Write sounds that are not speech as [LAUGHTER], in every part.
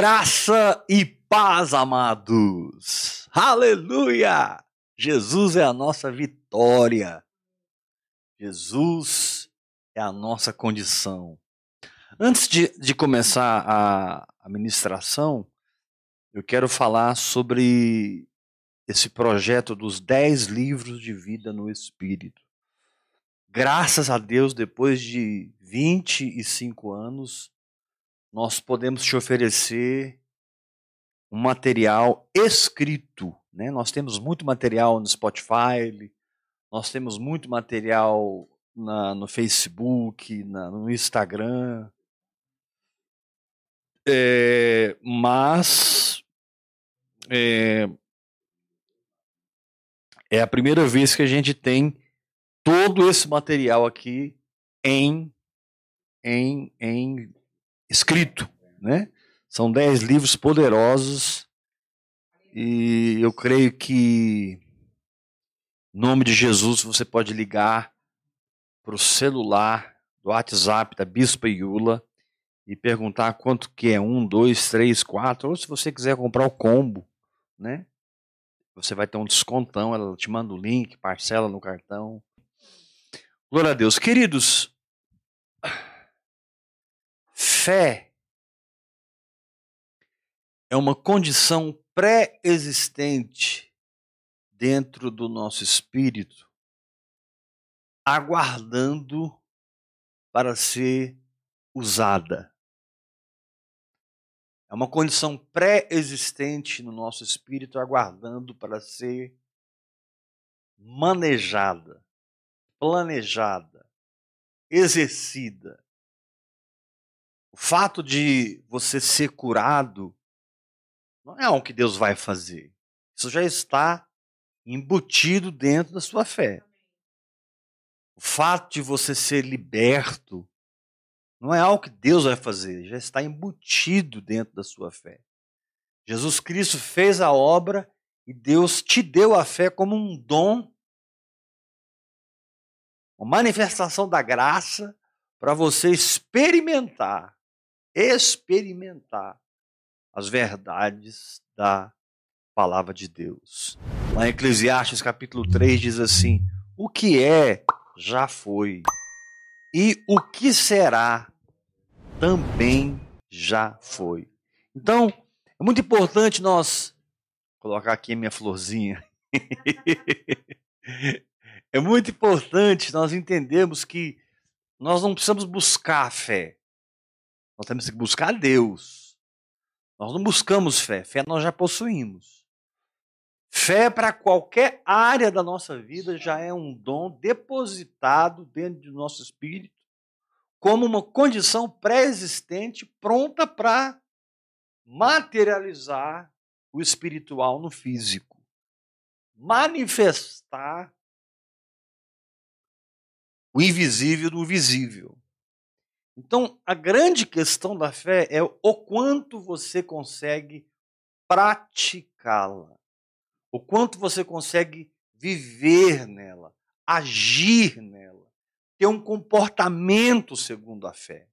Graça e paz, amados. Aleluia! Jesus é a nossa vitória. Jesus é a nossa condição. Antes de, de começar a, a ministração, eu quero falar sobre esse projeto dos dez livros de vida no Espírito. Graças a Deus, depois de 25 anos, nós podemos te oferecer um material escrito. Né? Nós temos muito material no Spotify, nós temos muito material na, no Facebook, na, no Instagram. É, mas é, é a primeira vez que a gente tem todo esse material aqui em, em, em escrito, né? São dez livros poderosos e eu creio que, em nome de Jesus, você pode ligar para o celular do WhatsApp da Bispa Iula e perguntar quanto que é um, dois, três, quatro, ou se você quiser comprar o combo, né? Você vai ter um descontão, ela te manda o link, parcela no cartão. Glória a Deus. Queridos, Fé é uma condição pré-existente dentro do nosso espírito, aguardando para ser usada. É uma condição pré-existente no nosso espírito, aguardando para ser manejada, planejada, exercida, fato de você ser curado não é algo que Deus vai fazer. Isso já está embutido dentro da sua fé. O fato de você ser liberto não é algo que Deus vai fazer, já está embutido dentro da sua fé. Jesus Cristo fez a obra e Deus te deu a fé como um dom, uma manifestação da graça para você experimentar experimentar as verdades da palavra de Deus. Lá em Eclesiastes capítulo 3 diz assim: O que é, já foi, e o que será, também já foi. Então, é muito importante nós colocar aqui a minha florzinha. [LAUGHS] é muito importante nós entendermos que nós não precisamos buscar a fé. Nós temos que buscar Deus. Nós não buscamos fé, fé nós já possuímos. Fé para qualquer área da nossa vida já é um dom depositado dentro do nosso espírito, como uma condição pré-existente pronta para materializar o espiritual no físico, manifestar o invisível no visível. Então, a grande questão da fé é o quanto você consegue praticá-la, o quanto você consegue viver nela, agir nela, ter um comportamento segundo a fé.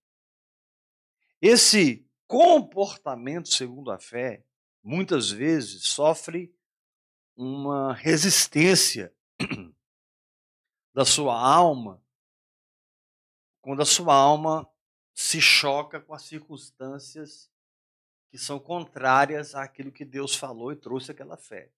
Esse comportamento segundo a fé, muitas vezes, sofre uma resistência [CLEARS THROAT] da sua alma, quando a sua alma se choca com as circunstâncias que são contrárias àquilo que Deus falou e trouxe aquela fé.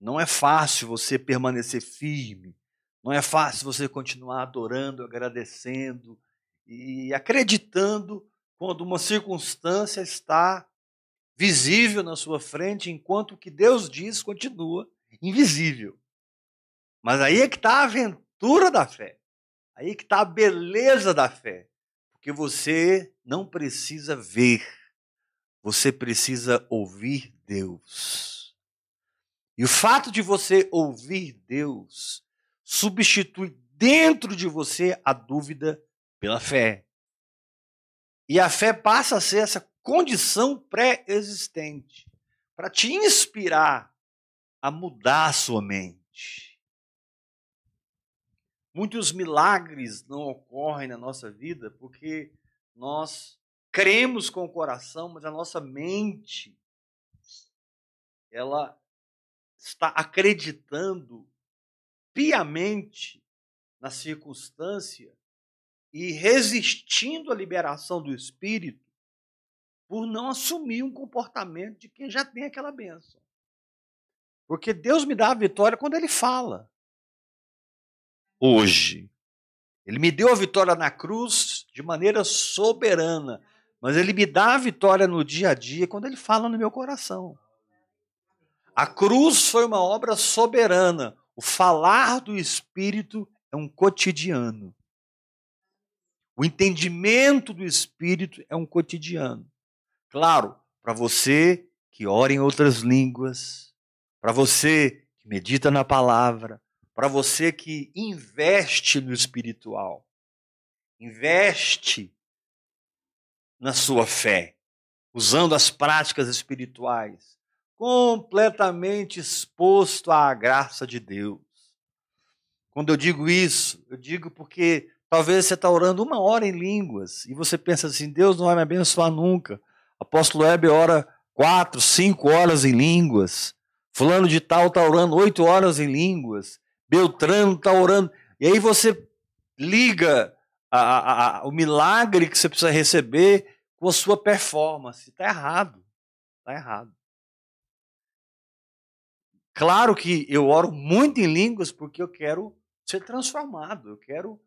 Não é fácil você permanecer firme, não é fácil você continuar adorando, agradecendo e acreditando quando uma circunstância está visível na sua frente, enquanto o que Deus diz continua invisível. Mas aí é que está a aventura da fé. Aí é que está a beleza da fé. Porque você não precisa ver, você precisa ouvir Deus. E o fato de você ouvir Deus substitui dentro de você a dúvida pela fé. E a fé passa a ser essa condição pré-existente para te inspirar a mudar a sua mente Muitos milagres não ocorrem na nossa vida porque nós cremos com o coração, mas a nossa mente ela está acreditando piamente na circunstância e resistindo à liberação do espírito por não assumir um comportamento de quem já tem aquela bênção. Porque Deus me dá a vitória quando Ele fala. Hoje. Ele me deu a vitória na cruz de maneira soberana, mas Ele me dá a vitória no dia a dia quando Ele fala no meu coração. A cruz foi uma obra soberana. O falar do Espírito é um cotidiano. O entendimento do Espírito é um cotidiano. Claro, para você que ora em outras línguas, para você que medita na palavra, para você que investe no espiritual, investe na sua fé, usando as práticas espirituais, completamente exposto à graça de Deus. Quando eu digo isso, eu digo porque talvez você está orando uma hora em línguas e você pensa assim: Deus não vai me abençoar nunca. Apóstolo Heber ora quatro, cinco horas em línguas. Fulano de tal está orando oito horas em línguas. Beltrano está orando. E aí você liga a, a, a, o milagre que você precisa receber com a sua performance. Está errado. Está errado. Claro que eu oro muito em línguas porque eu quero ser transformado, eu quero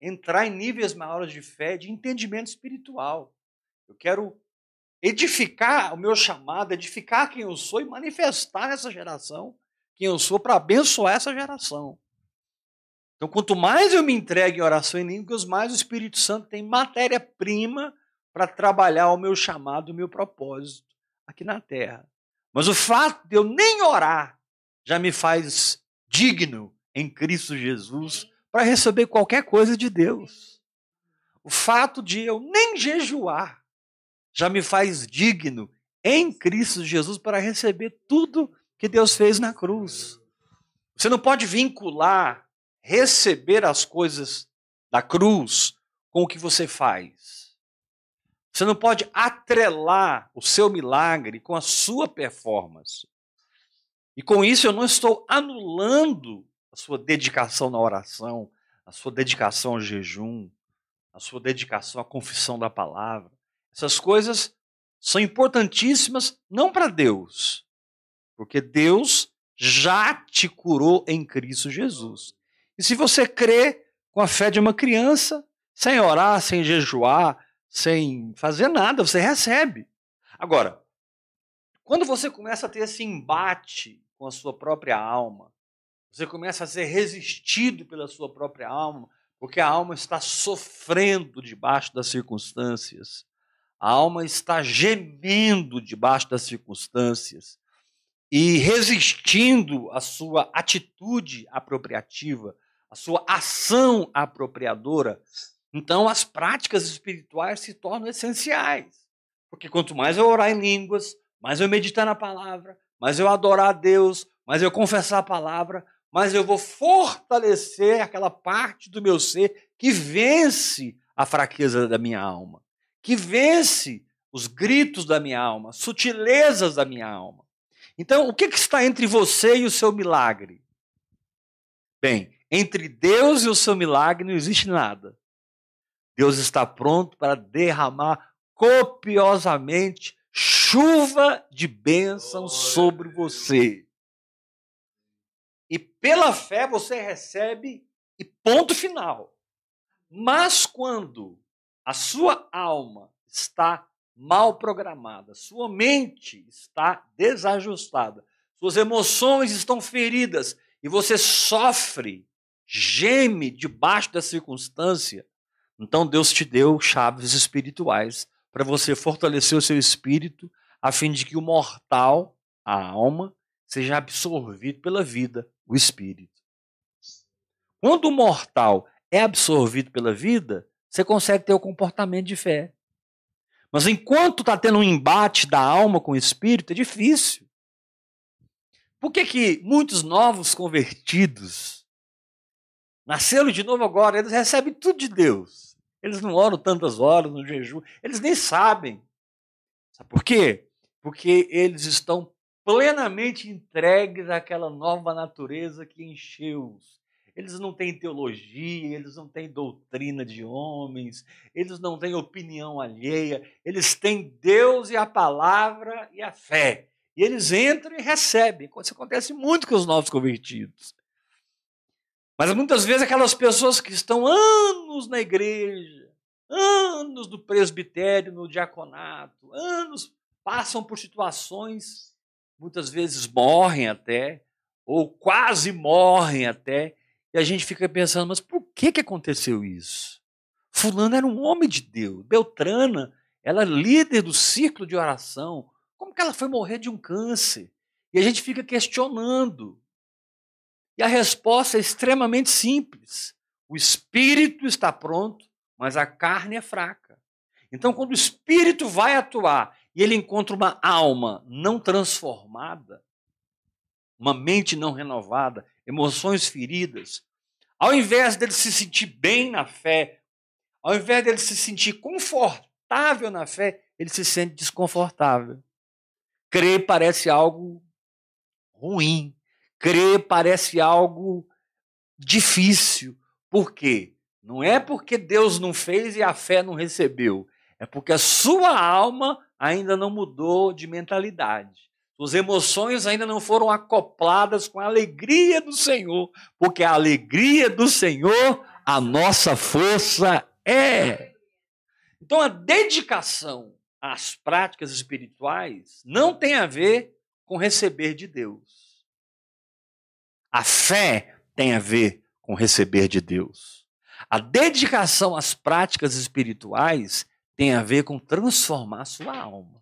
entrar em níveis maiores de fé, de entendimento espiritual. Eu quero edificar o meu chamado, edificar quem eu sou e manifestar nessa geração quem eu sou para abençoar essa geração. Então, quanto mais eu me entrego em oração em línguas, mais o Espírito Santo tem matéria-prima para trabalhar o meu chamado, o meu propósito aqui na terra. Mas o fato de eu nem orar já me faz digno em Cristo Jesus para receber qualquer coisa de Deus. O fato de eu nem jejuar já me faz digno em Cristo Jesus para receber tudo que Deus fez na cruz. Você não pode vincular receber as coisas da cruz com o que você faz. Você não pode atrelar o seu milagre com a sua performance. E com isso eu não estou anulando a sua dedicação na oração, a sua dedicação ao jejum, a sua dedicação à confissão da palavra. Essas coisas são importantíssimas não para Deus, porque Deus já te curou em Cristo Jesus. E se você crê com a fé de uma criança, sem orar, sem jejuar, sem fazer nada, você recebe. Agora, quando você começa a ter esse embate com a sua própria alma, você começa a ser resistido pela sua própria alma, porque a alma está sofrendo debaixo das circunstâncias. A alma está gemendo debaixo das circunstâncias e resistindo à sua atitude apropriativa, à sua ação apropriadora. Então, as práticas espirituais se tornam essenciais. Porque quanto mais eu orar em línguas, mais eu meditar na palavra, mais eu adorar a Deus, mais eu confessar a palavra, mais eu vou fortalecer aquela parte do meu ser que vence a fraqueza da minha alma que vence os gritos da minha alma, sutilezas da minha alma. Então, o que, que está entre você e o seu milagre? Bem, entre Deus e o seu milagre não existe nada. Deus está pronto para derramar copiosamente chuva de bênção sobre você. E pela fé você recebe e ponto final. Mas quando a sua alma está mal programada, sua mente está desajustada, suas emoções estão feridas e você sofre, geme debaixo da circunstância, então Deus te deu chaves espirituais para você fortalecer o seu espírito, a fim de que o mortal, a alma, seja absorvido pela vida, o espírito. Quando o mortal é absorvido pela vida, você consegue ter o comportamento de fé. Mas enquanto está tendo um embate da alma com o espírito, é difícil. Por que, que muitos novos convertidos nasceram de novo agora? Eles recebem tudo de Deus. Eles não oram tantas horas no jejum. Eles nem sabem. Sabe por quê? Porque eles estão plenamente entregues àquela nova natureza que encheu-os. Eles não têm teologia, eles não têm doutrina de homens, eles não têm opinião alheia, eles têm Deus e a palavra e a fé. E eles entram e recebem. Isso acontece muito com os novos convertidos. Mas muitas vezes aquelas pessoas que estão anos na igreja, anos no presbitério, no diaconato, anos passam por situações, muitas vezes morrem até, ou quase morrem até, e a gente fica pensando, mas por que, que aconteceu isso? Fulano era um homem de Deus, Beltrana, ela é líder do círculo de oração, como que ela foi morrer de um câncer? E a gente fica questionando. E a resposta é extremamente simples. O espírito está pronto, mas a carne é fraca. Então, quando o espírito vai atuar e ele encontra uma alma não transformada, uma mente não renovada, emoções feridas, ao invés dele se sentir bem na fé, ao invés dele se sentir confortável na fé, ele se sente desconfortável. Crer parece algo ruim. Crer parece algo difícil. Por quê? Não é porque Deus não fez e a fé não recebeu. É porque a sua alma ainda não mudou de mentalidade. Suas emoções ainda não foram acopladas com a alegria do Senhor, porque a alegria do Senhor, a nossa força é. Então a dedicação as práticas espirituais não tem a ver com receber de Deus. A fé tem a ver com receber de Deus. A dedicação às práticas espirituais tem a ver com transformar sua alma,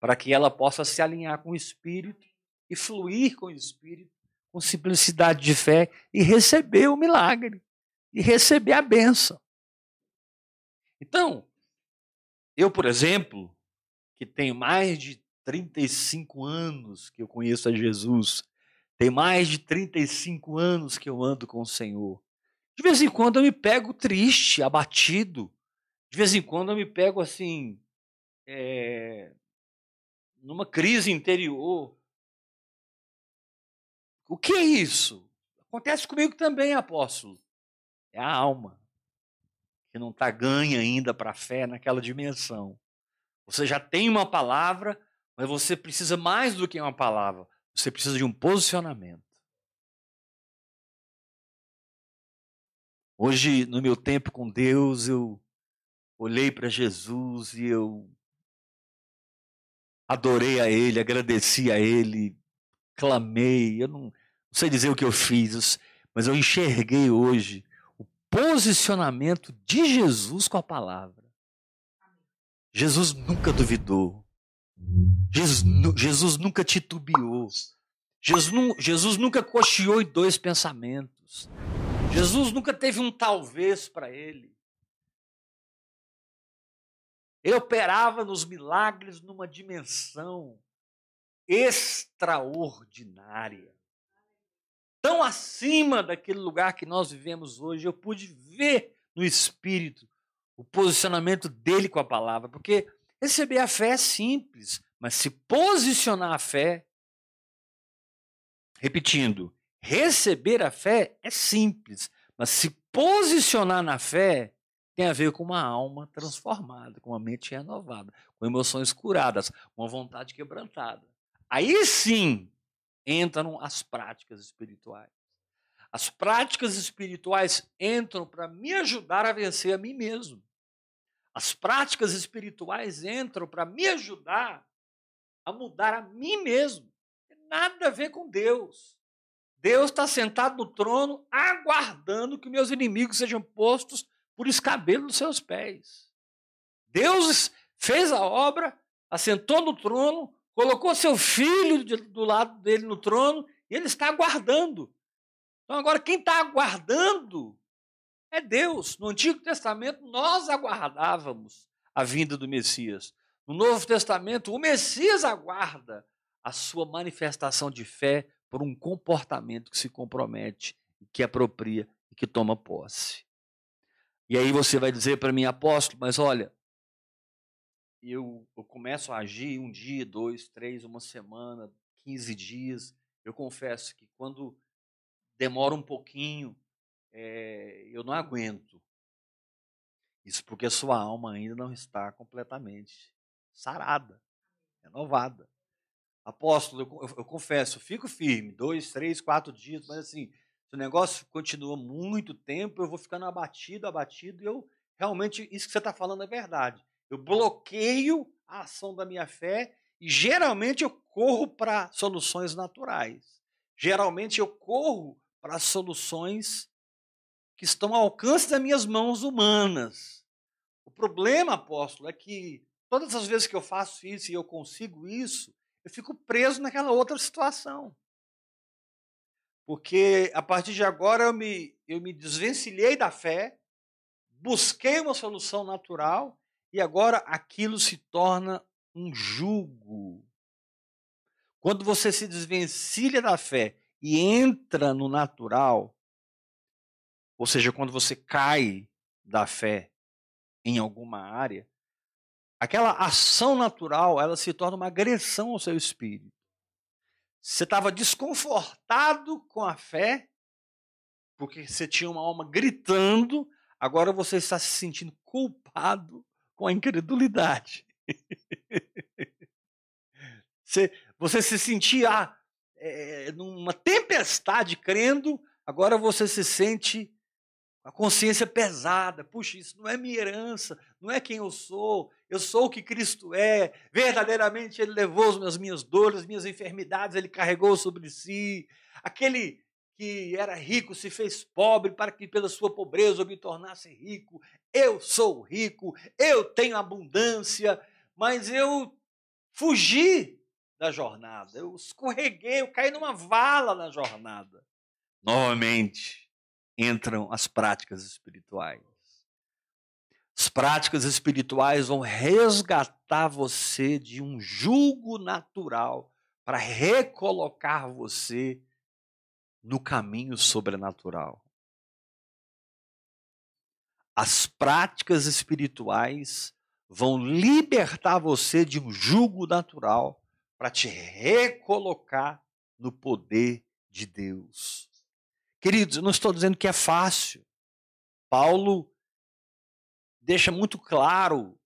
para que ela possa se alinhar com o Espírito e fluir com o Espírito, com simplicidade de fé e receber o milagre, e receber a benção. Então, eu, por exemplo, que tenho mais de 35 anos que eu conheço a Jesus, tem mais de 35 anos que eu ando com o Senhor. De vez em quando eu me pego triste, abatido. De vez em quando eu me pego assim, é, numa crise interior. O que é isso? Acontece comigo também, apóstolo. É a alma que não está ganha ainda para a fé naquela dimensão. Você já tem uma palavra, mas você precisa mais do que uma palavra. Você precisa de um posicionamento. Hoje, no meu tempo com Deus, eu olhei para Jesus e eu adorei a Ele, agradeci a Ele, clamei. Eu não, não sei dizer o que eu fiz, mas eu enxerguei hoje posicionamento de Jesus com a palavra. Jesus nunca duvidou. Jesus, Jesus nunca titubeou. Jesus, Jesus nunca cocheou em dois pensamentos. Jesus nunca teve um talvez para ele. Ele operava nos milagres numa dimensão extraordinária tão acima daquele lugar que nós vivemos hoje. Eu pude ver no Espírito o posicionamento dele com a palavra, porque receber a fé é simples, mas se posicionar a fé, repetindo, receber a fé é simples, mas se posicionar na fé tem a ver com uma alma transformada, com uma mente renovada, com emoções curadas, com uma vontade quebrantada. Aí sim entram as práticas espirituais. As práticas espirituais entram para me ajudar a vencer a mim mesmo. As práticas espirituais entram para me ajudar a mudar a mim mesmo. Tem nada a ver com Deus. Deus está sentado no trono, aguardando que meus inimigos sejam postos por escabelo dos seus pés. Deus fez a obra, assentou no trono, colocou seu filho do lado dele no trono e ele está aguardando. Então, agora, quem está aguardando é Deus. No Antigo Testamento, nós aguardávamos a vinda do Messias. No Novo Testamento, o Messias aguarda a sua manifestação de fé por um comportamento que se compromete, que apropria e que toma posse. E aí você vai dizer para mim, apóstolo, mas olha, eu, eu começo a agir um dia, dois, três, uma semana, quinze dias. Eu confesso que quando demora um pouquinho, é, eu não aguento. Isso porque a sua alma ainda não está completamente sarada, renovada. Apóstolo, eu, eu, eu confesso, eu fico firme, dois, três, quatro dias, mas assim, se o negócio continua muito tempo, eu vou ficando abatido, abatido, e eu realmente, isso que você está falando é verdade. Eu bloqueio a ação da minha fé e geralmente eu corro para soluções naturais. Geralmente eu corro para soluções que estão ao alcance das minhas mãos humanas. O problema, apóstolo, é que todas as vezes que eu faço isso e eu consigo isso, eu fico preso naquela outra situação. Porque a partir de agora eu me, eu me desvencilhei da fé, busquei uma solução natural e agora aquilo se torna um jugo. Quando você se desvencilha da fé e entra no natural, ou seja, quando você cai da fé em alguma área, aquela ação natural, ela se torna uma agressão ao seu espírito. Você estava desconfortado com a fé, porque você tinha uma alma gritando, agora você está se sentindo culpado com a incredulidade. [LAUGHS] você, você se sentia é, numa tempestade crendo, agora você se sente a consciência pesada. Puxa, isso não é minha herança, não é quem eu sou. Eu sou o que Cristo é. Verdadeiramente Ele levou as minhas dores, as minhas enfermidades, Ele carregou sobre si. Aquele que era rico se fez pobre para que pela sua pobreza eu me tornasse rico. Eu sou rico, eu tenho abundância, mas eu fugi da jornada, eu escorreguei, eu caí numa vala na jornada. Novamente entram as práticas espirituais. As práticas espirituais vão resgatar você de um jugo natural para recolocar você no caminho sobrenatural. As práticas espirituais vão libertar você de um jugo natural para te recolocar no poder de Deus. Queridos, eu não estou dizendo que é fácil. Paulo deixa muito claro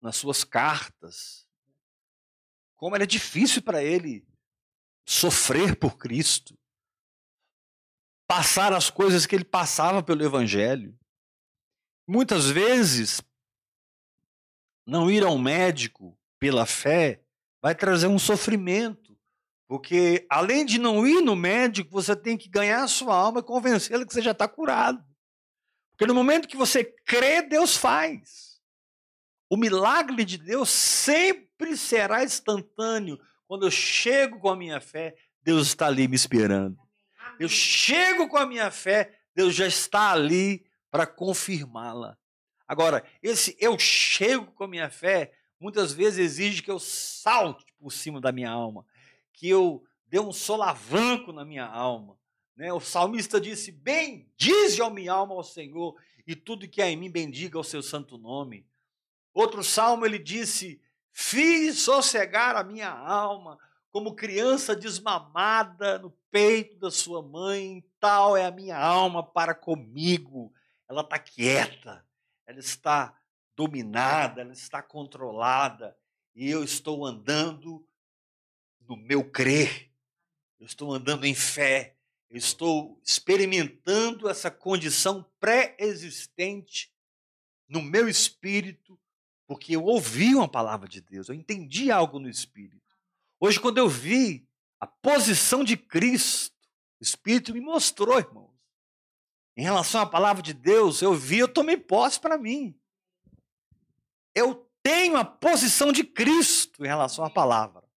nas suas cartas como era difícil para ele sofrer por Cristo, passar as coisas que ele passava pelo Evangelho. Muitas vezes, não ir ao médico pela fé vai trazer um sofrimento, porque além de não ir no médico, você tem que ganhar a sua alma e convencê-la que você já está curado. Porque no momento que você crê, Deus faz. O milagre de Deus sempre será instantâneo. Quando eu chego com a minha fé, Deus está ali me esperando. Eu chego com a minha fé, Deus já está ali para confirmá-la. Agora, esse eu chego com a minha fé, muitas vezes exige que eu salte por cima da minha alma, que eu dê um solavanco na minha alma. Né? O salmista disse: Bendize a minha alma ao Senhor, e tudo que há em mim bendiga o seu santo nome. Outro salmo ele disse: Fiz sossegar a minha alma, como criança desmamada no peito da sua mãe, tal é a minha alma para comigo. Ela está quieta, ela está dominada, ela está controlada, e eu estou andando no meu crer, eu estou andando em fé, eu estou experimentando essa condição pré-existente no meu espírito, porque eu ouvi uma palavra de Deus, eu entendi algo no espírito. Hoje, quando eu vi a posição de Cristo, o Espírito me mostrou, irmãos. Em relação à palavra de Deus, eu vi, eu tomei posse para mim. Eu tenho a posição de Cristo em relação à palavra.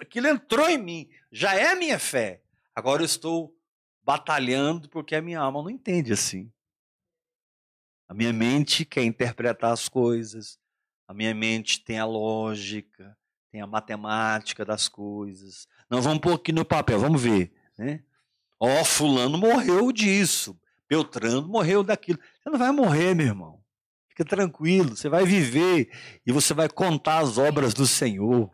Aquilo entrou em mim, já é a minha fé. Agora eu estou batalhando porque a minha alma não entende assim. A minha mente quer interpretar as coisas, a minha mente tem a lógica, tem a matemática das coisas. Não, vamos pôr aqui no papel, vamos ver. Né? Ó, oh, fulano morreu disso, Beltrano morreu daquilo. Você não vai morrer, meu irmão. Fica tranquilo, você vai viver e você vai contar as obras do Senhor.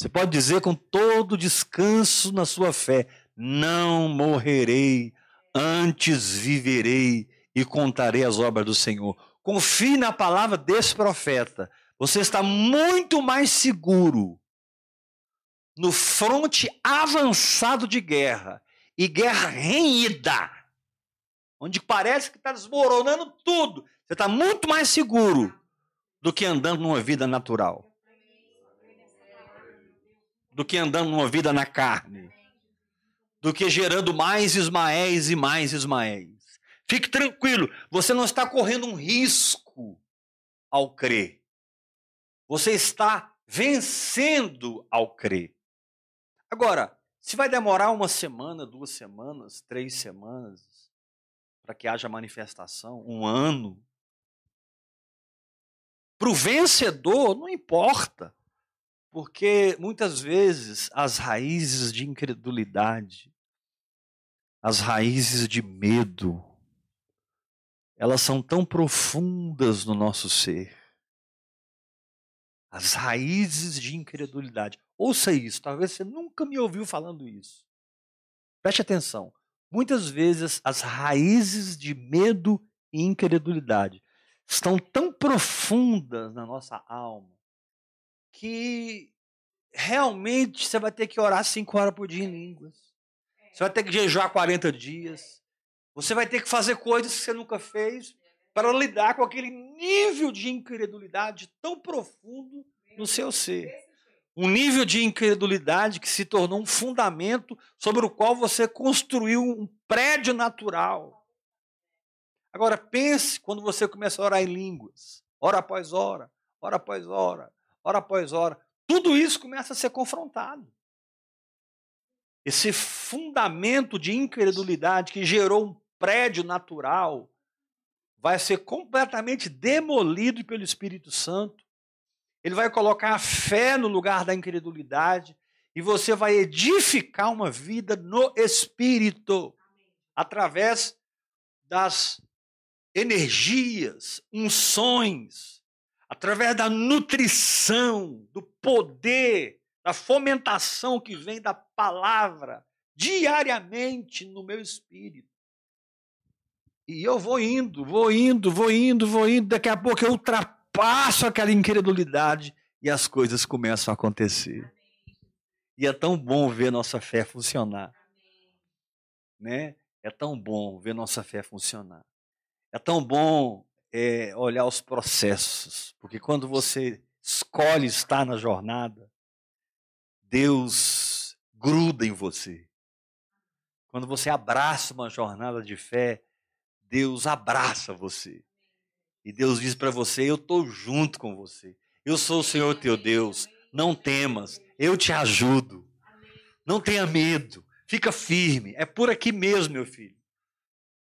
Você pode dizer com todo descanso na sua fé: Não morrerei, antes viverei e contarei as obras do Senhor. Confie na palavra desse profeta. Você está muito mais seguro no fronte avançado de guerra e guerra renhida, onde parece que está desmoronando tudo. Você está muito mais seguro do que andando numa vida natural, do que andando numa vida na carne, do que gerando mais Ismaéis e mais Ismaéis. Fique tranquilo, você não está correndo um risco ao crer. Você está vencendo ao crer. Agora, se vai demorar uma semana, duas semanas, três semanas, para que haja manifestação, um ano, para o vencedor, não importa, porque muitas vezes as raízes de incredulidade, as raízes de medo, elas são tão profundas no nosso ser. As raízes de incredulidade. Ouça isso, talvez você nunca me ouviu falando isso. Preste atenção. Muitas vezes as raízes de medo e incredulidade estão tão profundas na nossa alma que realmente você vai ter que orar cinco horas por dia em línguas. Você vai ter que jejuar 40 dias. Você vai ter que fazer coisas que você nunca fez para lidar com aquele nível de incredulidade tão profundo no seu ser. Um nível de incredulidade que se tornou um fundamento sobre o qual você construiu um prédio natural. Agora pense quando você começa a orar em línguas, hora após hora, hora após hora, hora após hora. Tudo isso começa a ser confrontado. Esse fundamento de incredulidade que gerou um prédio natural vai ser completamente demolido pelo Espírito Santo. Ele vai colocar a fé no lugar da incredulidade e você vai edificar uma vida no Espírito através das energias, unções, através da nutrição, do poder, da fomentação que vem da palavra diariamente no meu espírito. E eu vou indo, vou indo, vou indo, vou indo. Daqui a pouco eu ultrapasso aquela incredulidade e as coisas começam a acontecer. E é tão bom ver nossa fé funcionar. Né? É tão bom ver nossa fé funcionar. É tão bom é, olhar os processos, porque quando você escolhe estar na jornada, Deus gruda em você. Quando você abraça uma jornada de fé, Deus abraça você. E Deus diz para você: Eu estou junto com você. Eu sou o Senhor teu Deus. Não temas, eu te ajudo. Não tenha medo, fica firme. É por aqui mesmo, meu filho.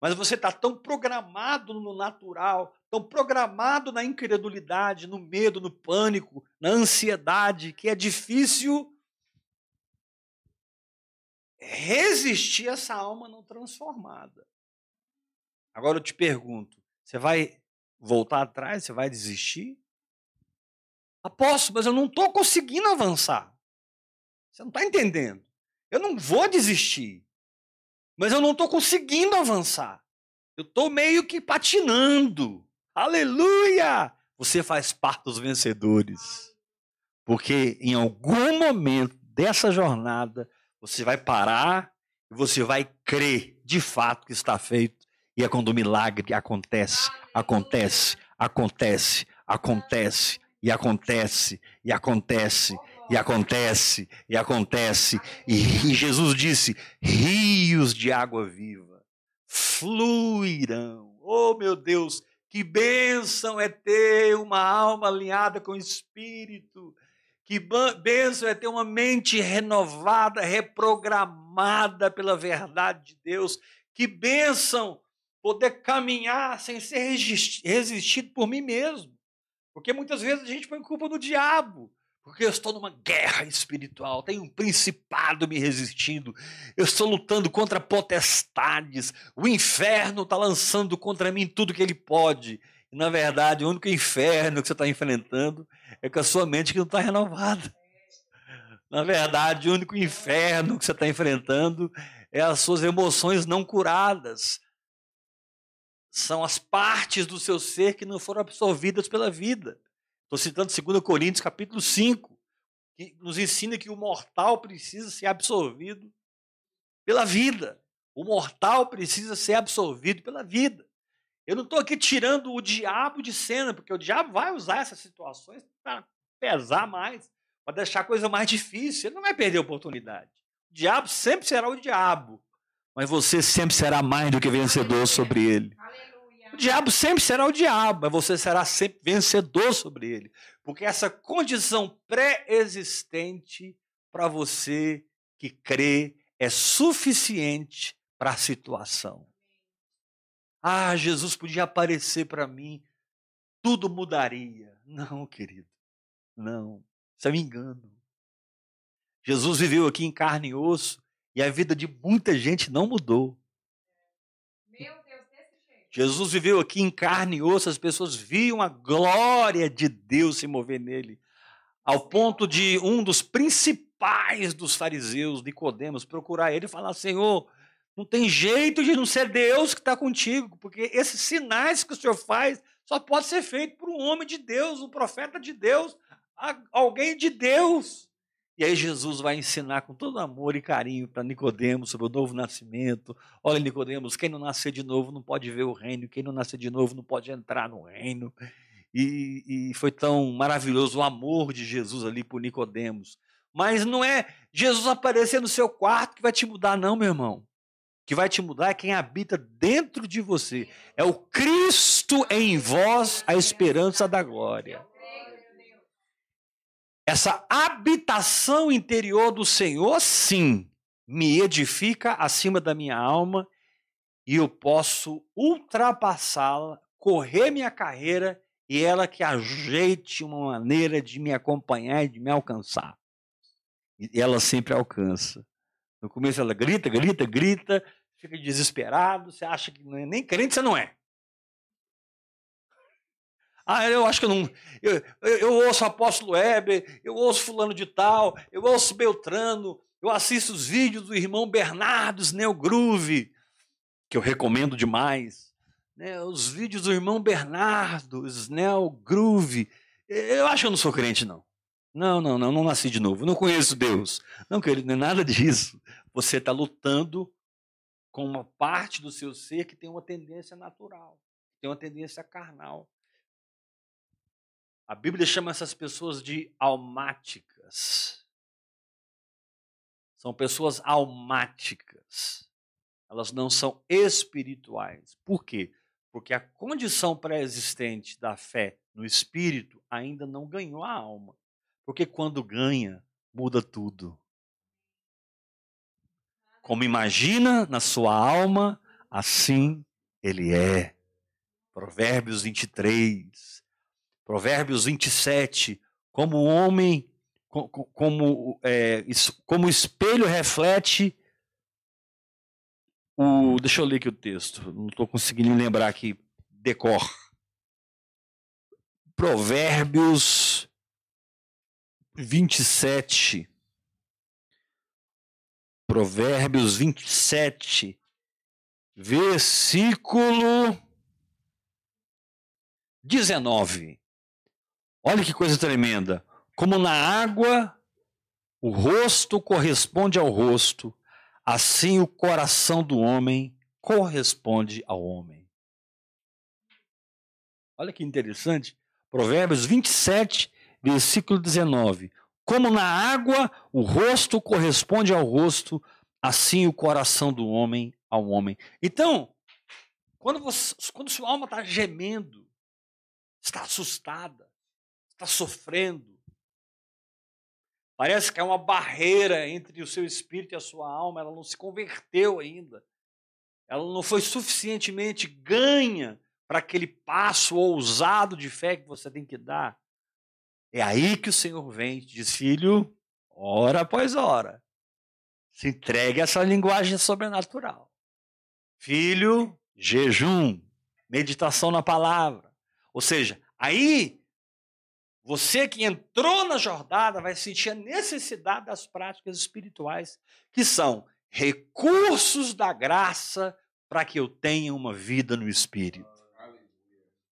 Mas você está tão programado no natural, tão programado na incredulidade, no medo, no pânico, na ansiedade, que é difícil resistir a essa alma não transformada. Agora eu te pergunto: você vai voltar atrás? Você vai desistir? Aposto, mas eu não estou conseguindo avançar. Você não está entendendo. Eu não vou desistir. Mas eu não estou conseguindo avançar. Eu estou meio que patinando. Aleluia! Você faz parte dos vencedores. Porque em algum momento dessa jornada, você vai parar e você vai crer de fato que está feito e é quando o milagre acontece, acontece, acontece, acontece, e acontece, e acontece, e acontece, e acontece. E, e Jesus disse: rios de água viva fluirão. Oh, meu Deus, que bênção é ter uma alma alinhada com o Espírito. Que bênção é ter uma mente renovada, reprogramada pela verdade de Deus. Que bênção poder caminhar sem ser resistido por mim mesmo. Porque muitas vezes a gente põe culpa no diabo. Porque eu estou numa guerra espiritual, tem um principado me resistindo, eu estou lutando contra potestades, o inferno está lançando contra mim tudo que ele pode. E, na verdade, o único inferno que você está enfrentando é com a sua mente que não está renovada. Na verdade, o único inferno que você está enfrentando é as suas emoções não curadas. São as partes do seu ser que não foram absorvidas pela vida. Estou citando 2 Coríntios capítulo 5, que nos ensina que o mortal precisa ser absorvido pela vida. O mortal precisa ser absorvido pela vida. Eu não estou aqui tirando o diabo de cena, porque o diabo vai usar essas situações para pesar mais, para deixar a coisa mais difícil. Ele não vai perder a oportunidade. O diabo sempre será o diabo, mas você sempre será mais do que vencedor sobre ele. O diabo sempre será o diabo, mas você será sempre vencedor sobre ele. Porque essa condição pré-existente para você que crê é suficiente para a situação. Ah, Jesus podia aparecer para mim, tudo mudaria. Não, querido, não. Isso é um engano. Jesus viveu aqui em carne e osso e a vida de muita gente não mudou. Jesus viveu aqui em carne e osso, as pessoas viam a glória de Deus se mover nele, ao ponto de um dos principais dos fariseus, Nicodemos, procurar ele e falar: Senhor, não tem jeito de não ser Deus que está contigo, porque esses sinais que o Senhor faz só pode ser feito por um homem de Deus, um profeta de Deus, alguém de Deus. E aí Jesus vai ensinar com todo amor e carinho para Nicodemos sobre o novo nascimento. Olha, Nicodemos, quem não nascer de novo não pode ver o reino, quem não nascer de novo não pode entrar no reino. E, e foi tão maravilhoso o amor de Jesus ali por Nicodemos. Mas não é Jesus aparecer no seu quarto que vai te mudar, não, meu irmão. Que vai te mudar é quem habita dentro de você. É o Cristo em vós, a esperança da glória. Essa habitação interior do Senhor, sim, me edifica acima da minha alma e eu posso ultrapassá-la, correr minha carreira e ela que ajeite uma maneira de me acompanhar e de me alcançar. E ela sempre alcança. No começo ela grita, grita, grita, fica desesperado, você acha que é nem crente você não é. Ah, eu acho que eu não. Eu, eu, eu ouço apóstolo Heber, eu ouço fulano de tal, eu ouço Beltrano, eu assisto os vídeos do irmão Bernardo Snell Groove, que eu recomendo demais. Né? Os vídeos do irmão Bernardo Snell Groove. Eu acho que eu não sou crente, não. Não, não, não, não nasci de novo. Não conheço Deus. Não, querido, não é nada disso. Você está lutando com uma parte do seu ser que tem uma tendência natural, tem uma tendência carnal. A Bíblia chama essas pessoas de almáticas. São pessoas almáticas. Elas não são espirituais. Por quê? Porque a condição pré-existente da fé no espírito ainda não ganhou a alma. Porque quando ganha, muda tudo. Como imagina na sua alma, assim ele é. Provérbios 23. Provérbios 27, como o homem, como, é, como o espelho reflete o. Deixa eu ler aqui o texto, não estou conseguindo lembrar aqui, decor. Provérbios 27. Provérbios 27, versículo 19. Olha que coisa tremenda. Como na água o rosto corresponde ao rosto, assim o coração do homem corresponde ao homem. Olha que interessante. Provérbios 27, versículo 19. Como na água o rosto corresponde ao rosto, assim o coração do homem ao homem. Então, quando, você, quando sua alma está gemendo, está assustada, está sofrendo. Parece que há uma barreira entre o seu espírito e a sua alma, ela não se converteu ainda. Ela não foi suficientemente ganha para aquele passo ousado de fé que você tem que dar. É aí que o Senhor vem e diz: Filho, hora após hora, se entregue a essa linguagem sobrenatural. Filho, jejum, meditação na palavra. Ou seja, aí você que entrou na jornada vai sentir a necessidade das práticas espirituais, que são recursos da graça para que eu tenha uma vida no espírito.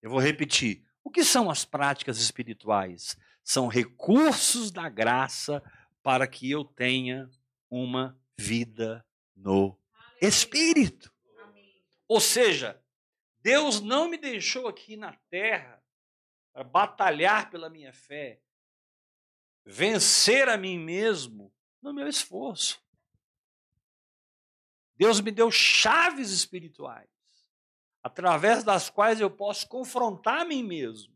Eu vou repetir. O que são as práticas espirituais? São recursos da graça para que eu tenha uma vida no espírito. Ou seja, Deus não me deixou aqui na terra para batalhar pela minha fé, vencer a mim mesmo no meu esforço. Deus me deu chaves espirituais, através das quais eu posso confrontar a mim mesmo,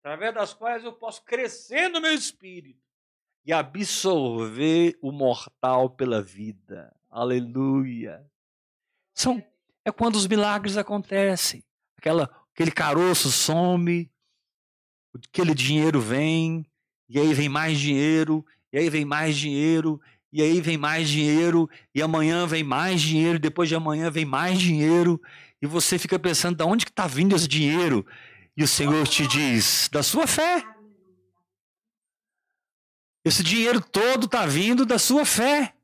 através das quais eu posso crescer no meu espírito e absorver o mortal pela vida. Aleluia. São, é quando os milagres acontecem. Aquela, aquele caroço some, aquele dinheiro vem, e aí vem mais dinheiro, e aí vem mais dinheiro, e aí vem mais dinheiro, e amanhã vem mais dinheiro, depois de amanhã vem mais dinheiro, e você fica pensando, de onde que está vindo esse dinheiro? E o Senhor te diz, da sua fé. Esse dinheiro todo está vindo da sua fé.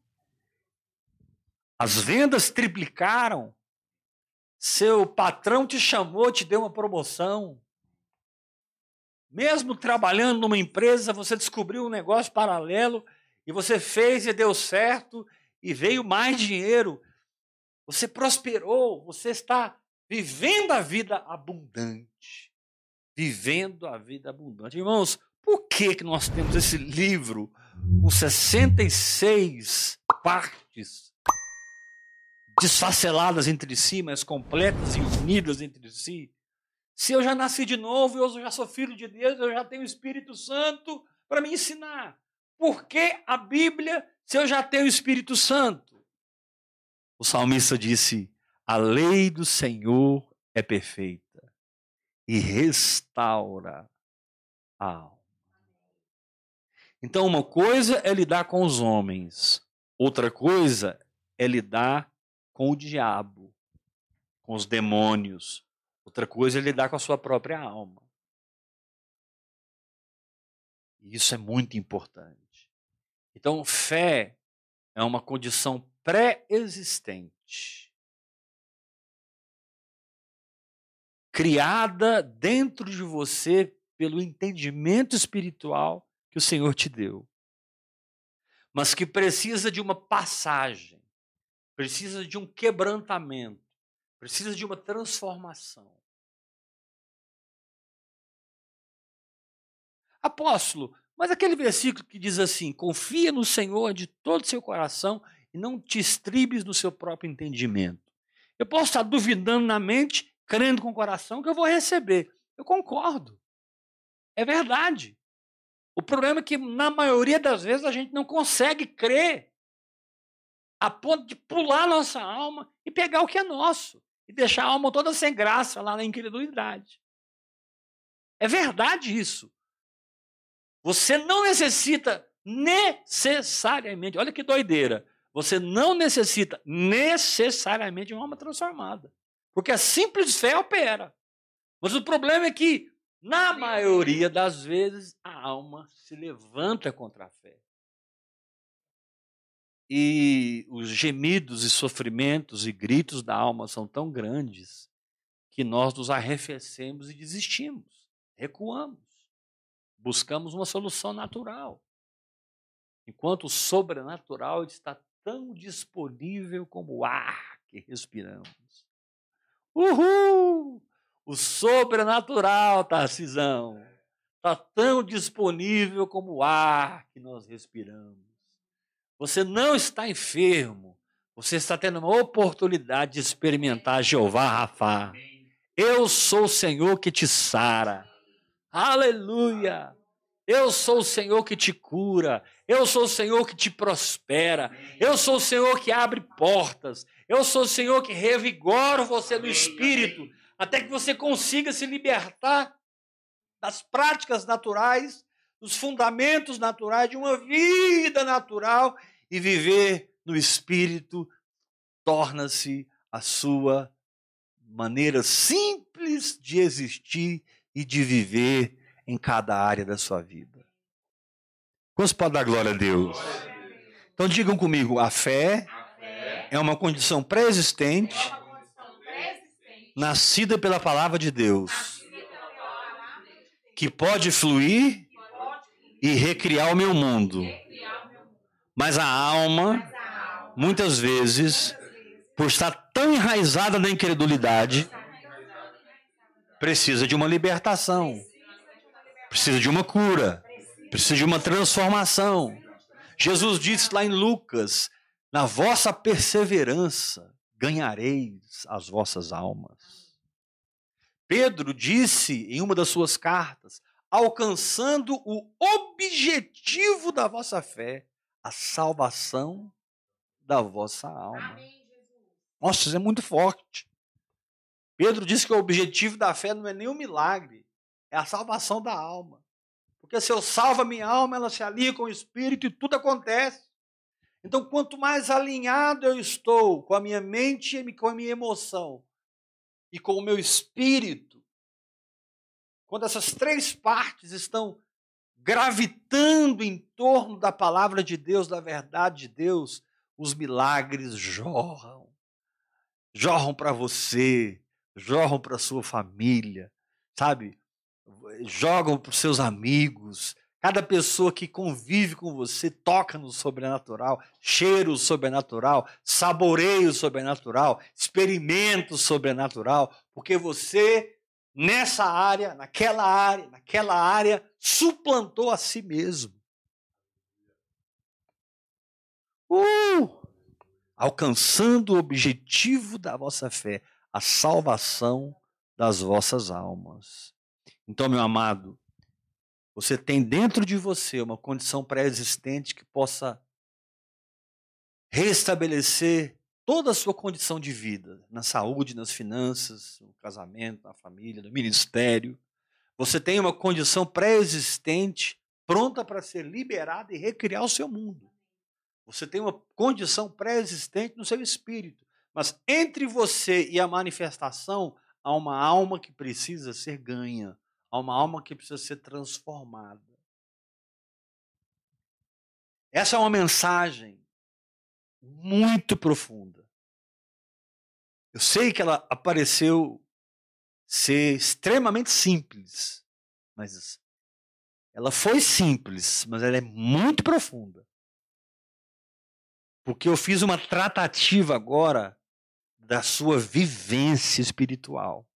As vendas triplicaram. Seu patrão te chamou, te deu uma promoção. Mesmo trabalhando numa empresa, você descobriu um negócio paralelo e você fez e deu certo e veio mais dinheiro. Você prosperou, você está vivendo a vida abundante. Vivendo a vida abundante. Irmãos, por que, que nós temos esse livro com 66 partes desfaceladas entre si, mas completas e unidas entre si? Se eu já nasci de novo, eu já sou filho de Deus, eu já tenho o Espírito Santo para me ensinar. Por que a Bíblia se eu já tenho o Espírito Santo? O salmista disse: A lei do Senhor é perfeita e restaura a alma. Então, uma coisa é lidar com os homens, outra coisa é lidar com o diabo, com os demônios, outra coisa é lidar com a sua própria alma. E isso é muito importante. Então, fé é uma condição pré-existente. Criada dentro de você pelo entendimento espiritual que o Senhor te deu. Mas que precisa de uma passagem, precisa de um quebrantamento, precisa de uma transformação. Apóstolo, mas aquele versículo que diz assim: confia no Senhor de todo o seu coração e não te estribes no seu próprio entendimento. Eu posso estar duvidando na mente, crendo com o coração que eu vou receber. Eu concordo. É verdade. O problema é que, na maioria das vezes, a gente não consegue crer a ponto de pular nossa alma e pegar o que é nosso e deixar a alma toda sem graça lá na incredulidade. É verdade isso. Você não necessita necessariamente, olha que doideira, você não necessita necessariamente de uma alma transformada. Porque a simples fé opera. Mas o problema é que, na maioria das vezes, a alma se levanta contra a fé. E os gemidos e sofrimentos e gritos da alma são tão grandes que nós nos arrefecemos e desistimos, recuamos buscamos uma solução natural. Enquanto o sobrenatural está tão disponível como o ar que respiramos. Uhul! O sobrenatural, Tarcisão, está tão disponível como o ar que nós respiramos. Você não está enfermo, você está tendo uma oportunidade de experimentar Jeová Rafá. Eu sou o Senhor que te sara. Aleluia! Eu sou o Senhor que te cura. Eu sou o Senhor que te prospera. Eu sou o Senhor que abre portas. Eu sou o Senhor que revigora você no espírito, até que você consiga se libertar das práticas naturais, dos fundamentos naturais de uma vida natural e viver no espírito torna-se a sua maneira simples de existir e de viver em cada área da sua vida. Quantos podem dar glória a Deus? Então digam comigo, a fé, é uma condição pré-existente, nascida pela palavra de Deus, que pode fluir e recriar o meu mundo. Mas a alma, muitas vezes, por estar tão enraizada na incredulidade, precisa de uma libertação, precisa de uma cura, precisa de uma transformação. Jesus disse lá em Lucas: na vossa perseverança ganhareis as vossas almas. Pedro disse em uma das suas cartas: alcançando o objetivo da vossa fé, a salvação da vossa alma. Nossa, isso é muito forte. Pedro disse que o objetivo da fé não é nem o milagre, é a salvação da alma. Porque se eu salvo a minha alma, ela se alia com o Espírito e tudo acontece. Então, quanto mais alinhado eu estou com a minha mente e com a minha emoção e com o meu espírito, quando essas três partes estão gravitando em torno da palavra de Deus, da verdade de Deus, os milagres jorram. Jorram para você, jorram para sua família, sabe? Jogam para os seus amigos. Cada pessoa que convive com você toca no sobrenatural, cheiro sobrenatural, saboreio sobrenatural, experimento sobrenatural, porque você nessa área, naquela área, naquela área, suplantou a si mesmo. Uh! Alcançando o objetivo da vossa fé, a salvação das vossas almas. Então, meu amado, você tem dentro de você uma condição pré-existente que possa restabelecer toda a sua condição de vida, na saúde, nas finanças, no casamento, na família, no ministério. Você tem uma condição pré-existente, pronta para ser liberada e recriar o seu mundo. Você tem uma condição pré-existente no seu espírito. Mas entre você e a manifestação, há uma alma que precisa ser ganha, há uma alma que precisa ser transformada. Essa é uma mensagem muito profunda. Eu sei que ela apareceu ser extremamente simples, mas ela foi simples, mas ela é muito profunda. Porque eu fiz uma tratativa agora da sua vivência espiritual.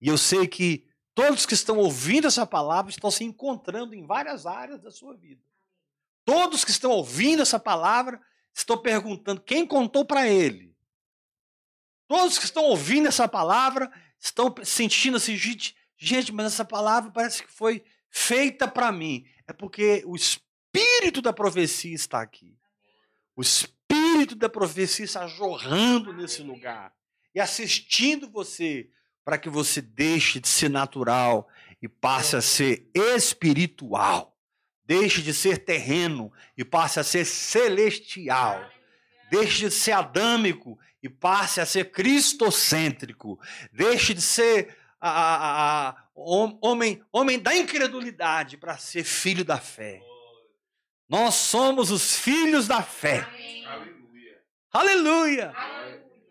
E eu sei que todos que estão ouvindo essa palavra estão se encontrando em várias áreas da sua vida. Todos que estão ouvindo essa palavra estão perguntando quem contou para ele. Todos que estão ouvindo essa palavra estão sentindo assim, gente, gente, mas essa palavra parece que foi feita para mim. É porque o espírito da profecia está aqui. O espírito da profecia está jorrando nesse lugar e assistindo você para que você deixe de ser natural e passe a ser espiritual. Deixe de ser terreno e passe a ser celestial. Deixe de ser adâmico e passe a ser cristocêntrico. Deixe de ser a, a, a, homem, homem da incredulidade para ser filho da fé. Nós somos os filhos da fé. Aleluia. Aleluia.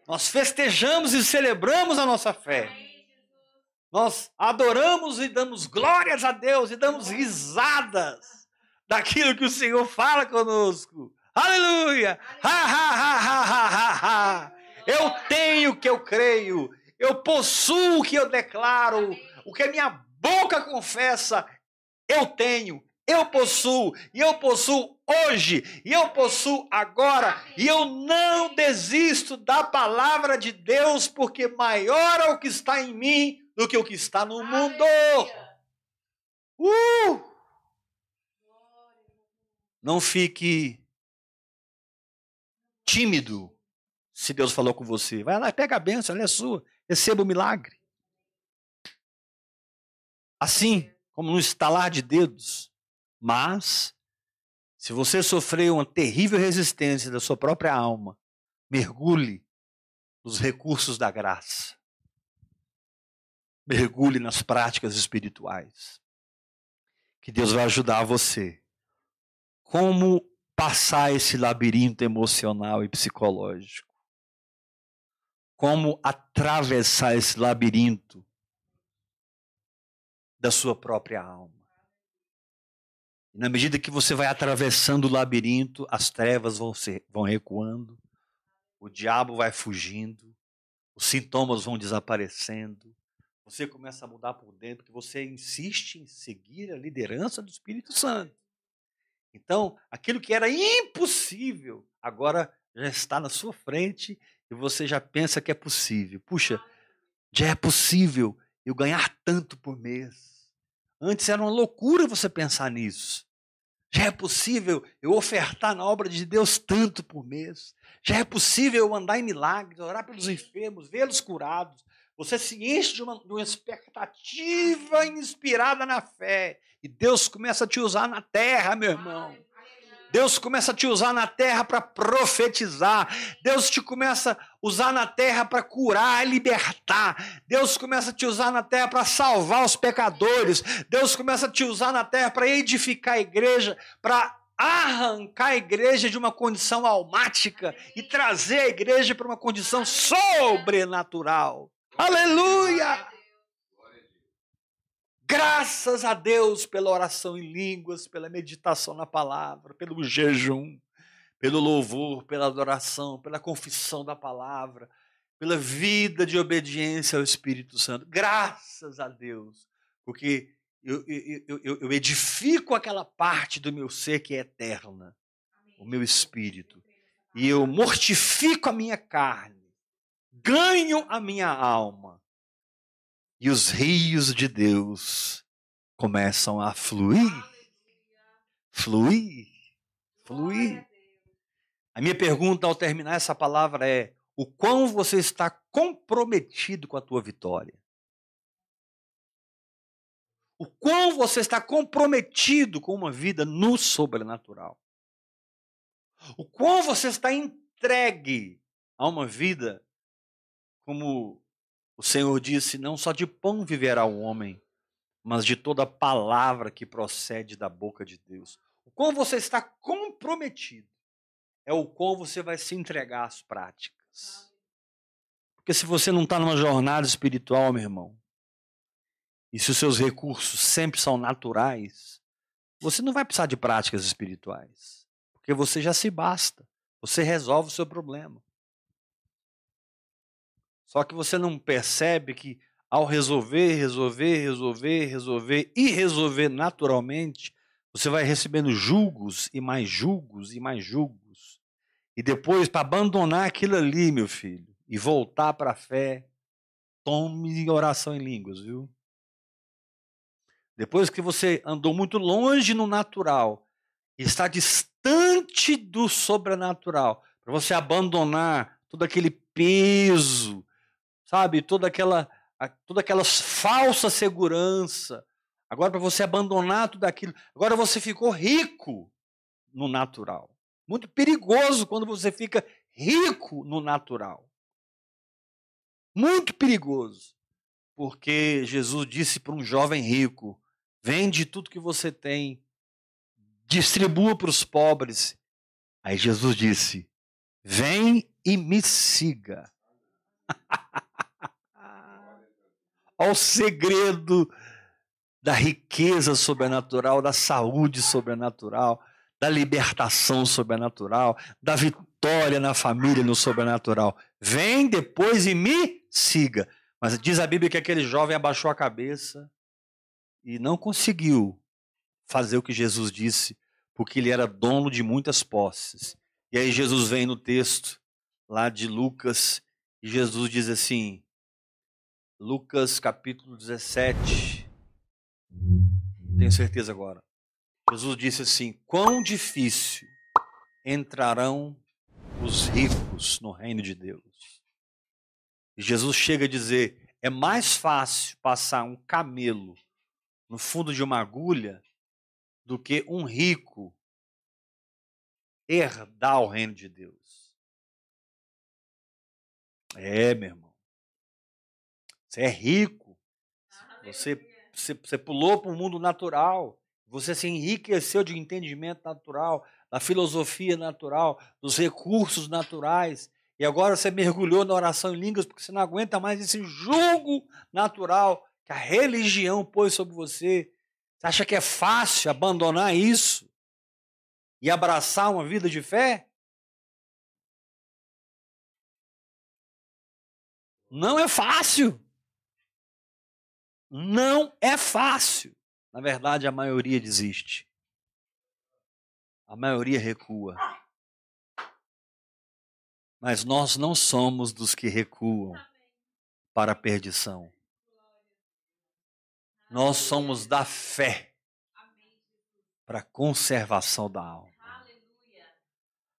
Nós festejamos e celebramos a nossa fé. Nós adoramos e damos glórias a Deus e damos risadas daquilo que o Senhor fala conosco. Aleluia! Ha, ha, ha, ha, ha, ha. Eu tenho o que eu creio, eu possuo o que eu declaro, o que a minha boca confessa, eu tenho, eu possuo, e eu possuo hoje, e eu possuo agora, e eu não desisto da palavra de Deus, porque maior é o que está em mim do que o que está no mundo. Uh! Não fique tímido se Deus falou com você. Vai lá, pega a benção, ela é sua. Receba o milagre. Assim como no estalar de dedos. Mas, se você sofreu uma terrível resistência da sua própria alma, mergulhe nos recursos da graça. Mergulhe nas práticas espirituais. Que Deus vai ajudar você. Como passar esse labirinto emocional e psicológico? Como atravessar esse labirinto da sua própria alma? E na medida que você vai atravessando o labirinto, as trevas vão, ser, vão recuando, o diabo vai fugindo, os sintomas vão desaparecendo, você começa a mudar por dentro, porque você insiste em seguir a liderança do Espírito Santo. Então, aquilo que era impossível, agora já está na sua frente e você já pensa que é possível. Puxa, já é possível eu ganhar tanto por mês. Antes era uma loucura você pensar nisso. Já é possível eu ofertar na obra de Deus tanto por mês. Já é possível eu andar em milagres, orar pelos enfermos, vê-los curados. Você se enche de uma, de uma expectativa inspirada na fé. E Deus começa a te usar na terra, meu irmão. Deus começa a te usar na terra para profetizar. Deus te começa a usar na terra para curar, libertar. Deus começa a te usar na terra para salvar os pecadores. Deus começa a te usar na terra para edificar a igreja, para arrancar a igreja de uma condição almática e trazer a igreja para uma condição sobrenatural. Aleluia! Graças a Deus pela oração em línguas, pela meditação na palavra, pelo jejum, pelo louvor, pela adoração, pela confissão da palavra, pela vida de obediência ao Espírito Santo. Graças a Deus, porque eu, eu, eu, eu edifico aquela parte do meu ser que é eterna, o meu espírito, e eu mortifico a minha carne, ganho a minha alma e os rios de Deus começam a fluir, fluir, fluir. A minha pergunta ao terminar essa palavra é: o quão você está comprometido com a tua vitória? O quão você está comprometido com uma vida no sobrenatural? O quão você está entregue a uma vida como o Senhor disse: não só de pão viverá o homem, mas de toda palavra que procede da boca de Deus. O quão você está comprometido é o quão você vai se entregar às práticas. Porque se você não está numa jornada espiritual, meu irmão, e se os seus recursos sempre são naturais, você não vai precisar de práticas espirituais. Porque você já se basta. Você resolve o seu problema. Só que você não percebe que ao resolver, resolver, resolver, resolver e resolver naturalmente, você vai recebendo julgos e mais julgos e mais julgos. E depois, para abandonar aquilo ali, meu filho, e voltar para a fé, tome oração em línguas, viu? Depois que você andou muito longe no natural está distante do sobrenatural, para você abandonar todo aquele peso sabe? Toda aquela, toda aquela falsa segurança. Agora, para você abandonar tudo aquilo. Agora você ficou rico no natural. Muito perigoso quando você fica rico no natural. Muito perigoso. Porque Jesus disse para um jovem rico: vende tudo que você tem, distribua para os pobres. Aí Jesus disse: vem e me siga. Olha o segredo da riqueza sobrenatural, da saúde sobrenatural, da libertação sobrenatural, da vitória na família no sobrenatural. Vem depois e me siga. Mas diz a Bíblia que aquele jovem abaixou a cabeça e não conseguiu fazer o que Jesus disse, porque ele era dono de muitas posses. E aí Jesus vem no texto lá de Lucas e Jesus diz assim: Lucas capítulo 17. Tenho certeza agora. Jesus disse assim: Quão difícil entrarão os ricos no reino de Deus. E Jesus chega a dizer: É mais fácil passar um camelo no fundo de uma agulha do que um rico herdar o reino de Deus. É, meu irmão. Você é rico. Você, você, você pulou para o mundo natural. Você se enriqueceu de entendimento natural, da filosofia natural, dos recursos naturais. E agora você mergulhou na oração em línguas porque você não aguenta mais esse jugo natural que a religião pôs sobre você. Você acha que é fácil abandonar isso e abraçar uma vida de fé? Não é fácil. Não é fácil. Na verdade, a maioria desiste. A maioria recua. Mas nós não somos dos que recuam para a perdição. Nós somos da fé para a conservação da alma.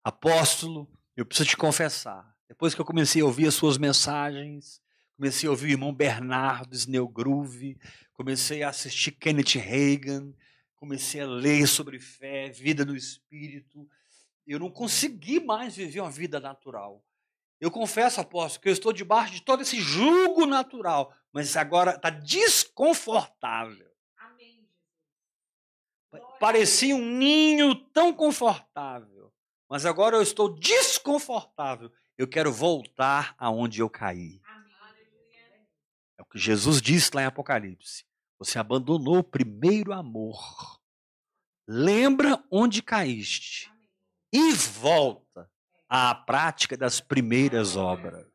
Apóstolo, eu preciso te confessar. Depois que eu comecei a ouvir as suas mensagens, comecei a ouvir o irmão Bernardo Snellgroove, comecei a assistir Kenneth Reagan, comecei a ler sobre fé, vida no espírito. Eu não consegui mais viver uma vida natural. Eu confesso, apóstolo, que eu estou debaixo de todo esse jugo natural, mas agora está desconfortável. Amém, Parecia um ninho tão confortável, mas agora eu estou desconfortável. Eu quero voltar aonde eu caí. Que Jesus disse lá em Apocalipse. Você abandonou o primeiro amor. Lembra onde caíste e volta à prática das primeiras obras.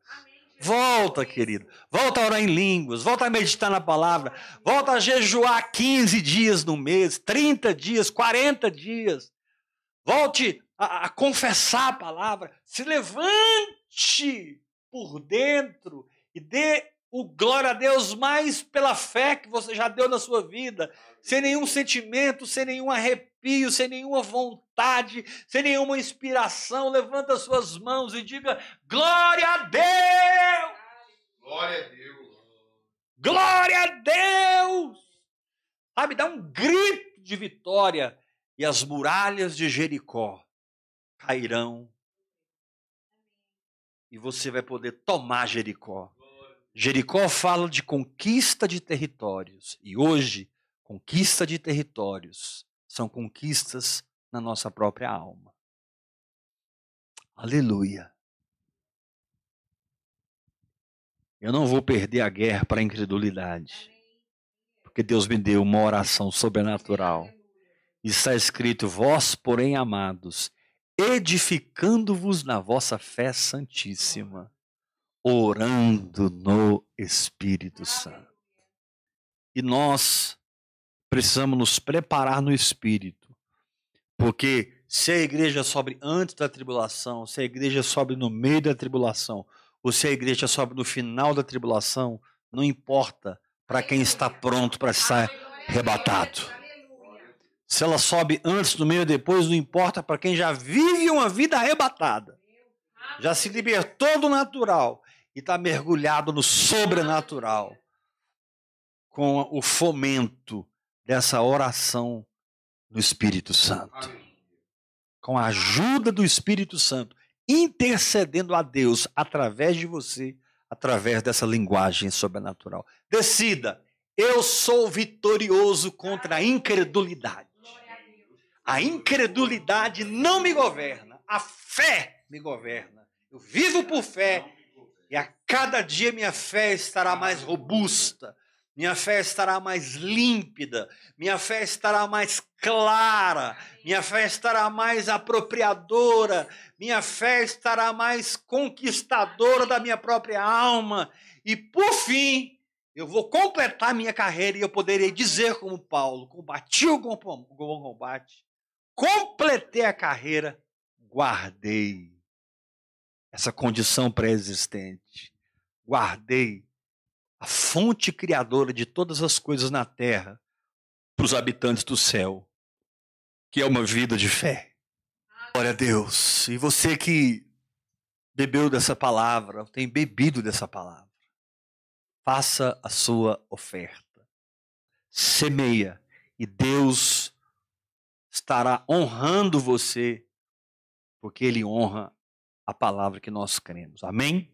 Volta, querido. Volta a orar em línguas, volta a meditar na palavra, volta a jejuar 15 dias no mês, 30 dias, 40 dias. Volte a, a confessar a palavra. Se levante por dentro e dê o glória a Deus mais pela fé que você já deu na sua vida, sem nenhum sentimento, sem nenhum arrepio, sem nenhuma vontade, sem nenhuma inspiração. Levanta as suas mãos e diga: Glória a Deus! Glória a Deus! Glória a Deus! Sabe, dá um grito de vitória e as muralhas de Jericó cairão e você vai poder tomar Jericó. Jericó fala de conquista de territórios. E hoje, conquista de territórios são conquistas na nossa própria alma. Aleluia. Eu não vou perder a guerra para a incredulidade. Porque Deus me deu uma oração sobrenatural. Está escrito: Vós, porém, amados, edificando-vos na vossa fé santíssima orando no Espírito Santo. E nós precisamos nos preparar no Espírito, porque se a igreja sobe antes da tribulação, se a igreja sobe no meio da tribulação, ou se a igreja sobe no final da tribulação, não importa para quem está pronto para ser arrebatado. Se ela sobe antes, no meio ou depois, não importa para quem já vive uma vida arrebatada. Já se libertou do natural e está mergulhado no sobrenatural com o fomento dessa oração do Espírito Santo. Com a ajuda do Espírito Santo, intercedendo a Deus através de você, através dessa linguagem sobrenatural. Decida, eu sou vitorioso contra a incredulidade. A incredulidade não me governa, a fé me governa. Eu vivo por fé e a cada dia minha fé estará mais robusta, minha fé estará mais límpida, minha fé estará mais clara, minha fé estará mais apropriadora, minha fé estará mais conquistadora da minha própria alma. E por fim, eu vou completar minha carreira e eu poderei dizer como Paulo: combati o bom combate, completei a carreira, guardei essa condição pré-existente. Guardei a fonte criadora de todas as coisas na terra para os habitantes do céu, que é uma vida de fé. Glória a Deus. E você que bebeu dessa palavra, tem bebido dessa palavra, faça a sua oferta. semeia e Deus estará honrando você, porque Ele honra a palavra que nós cremos. Amém?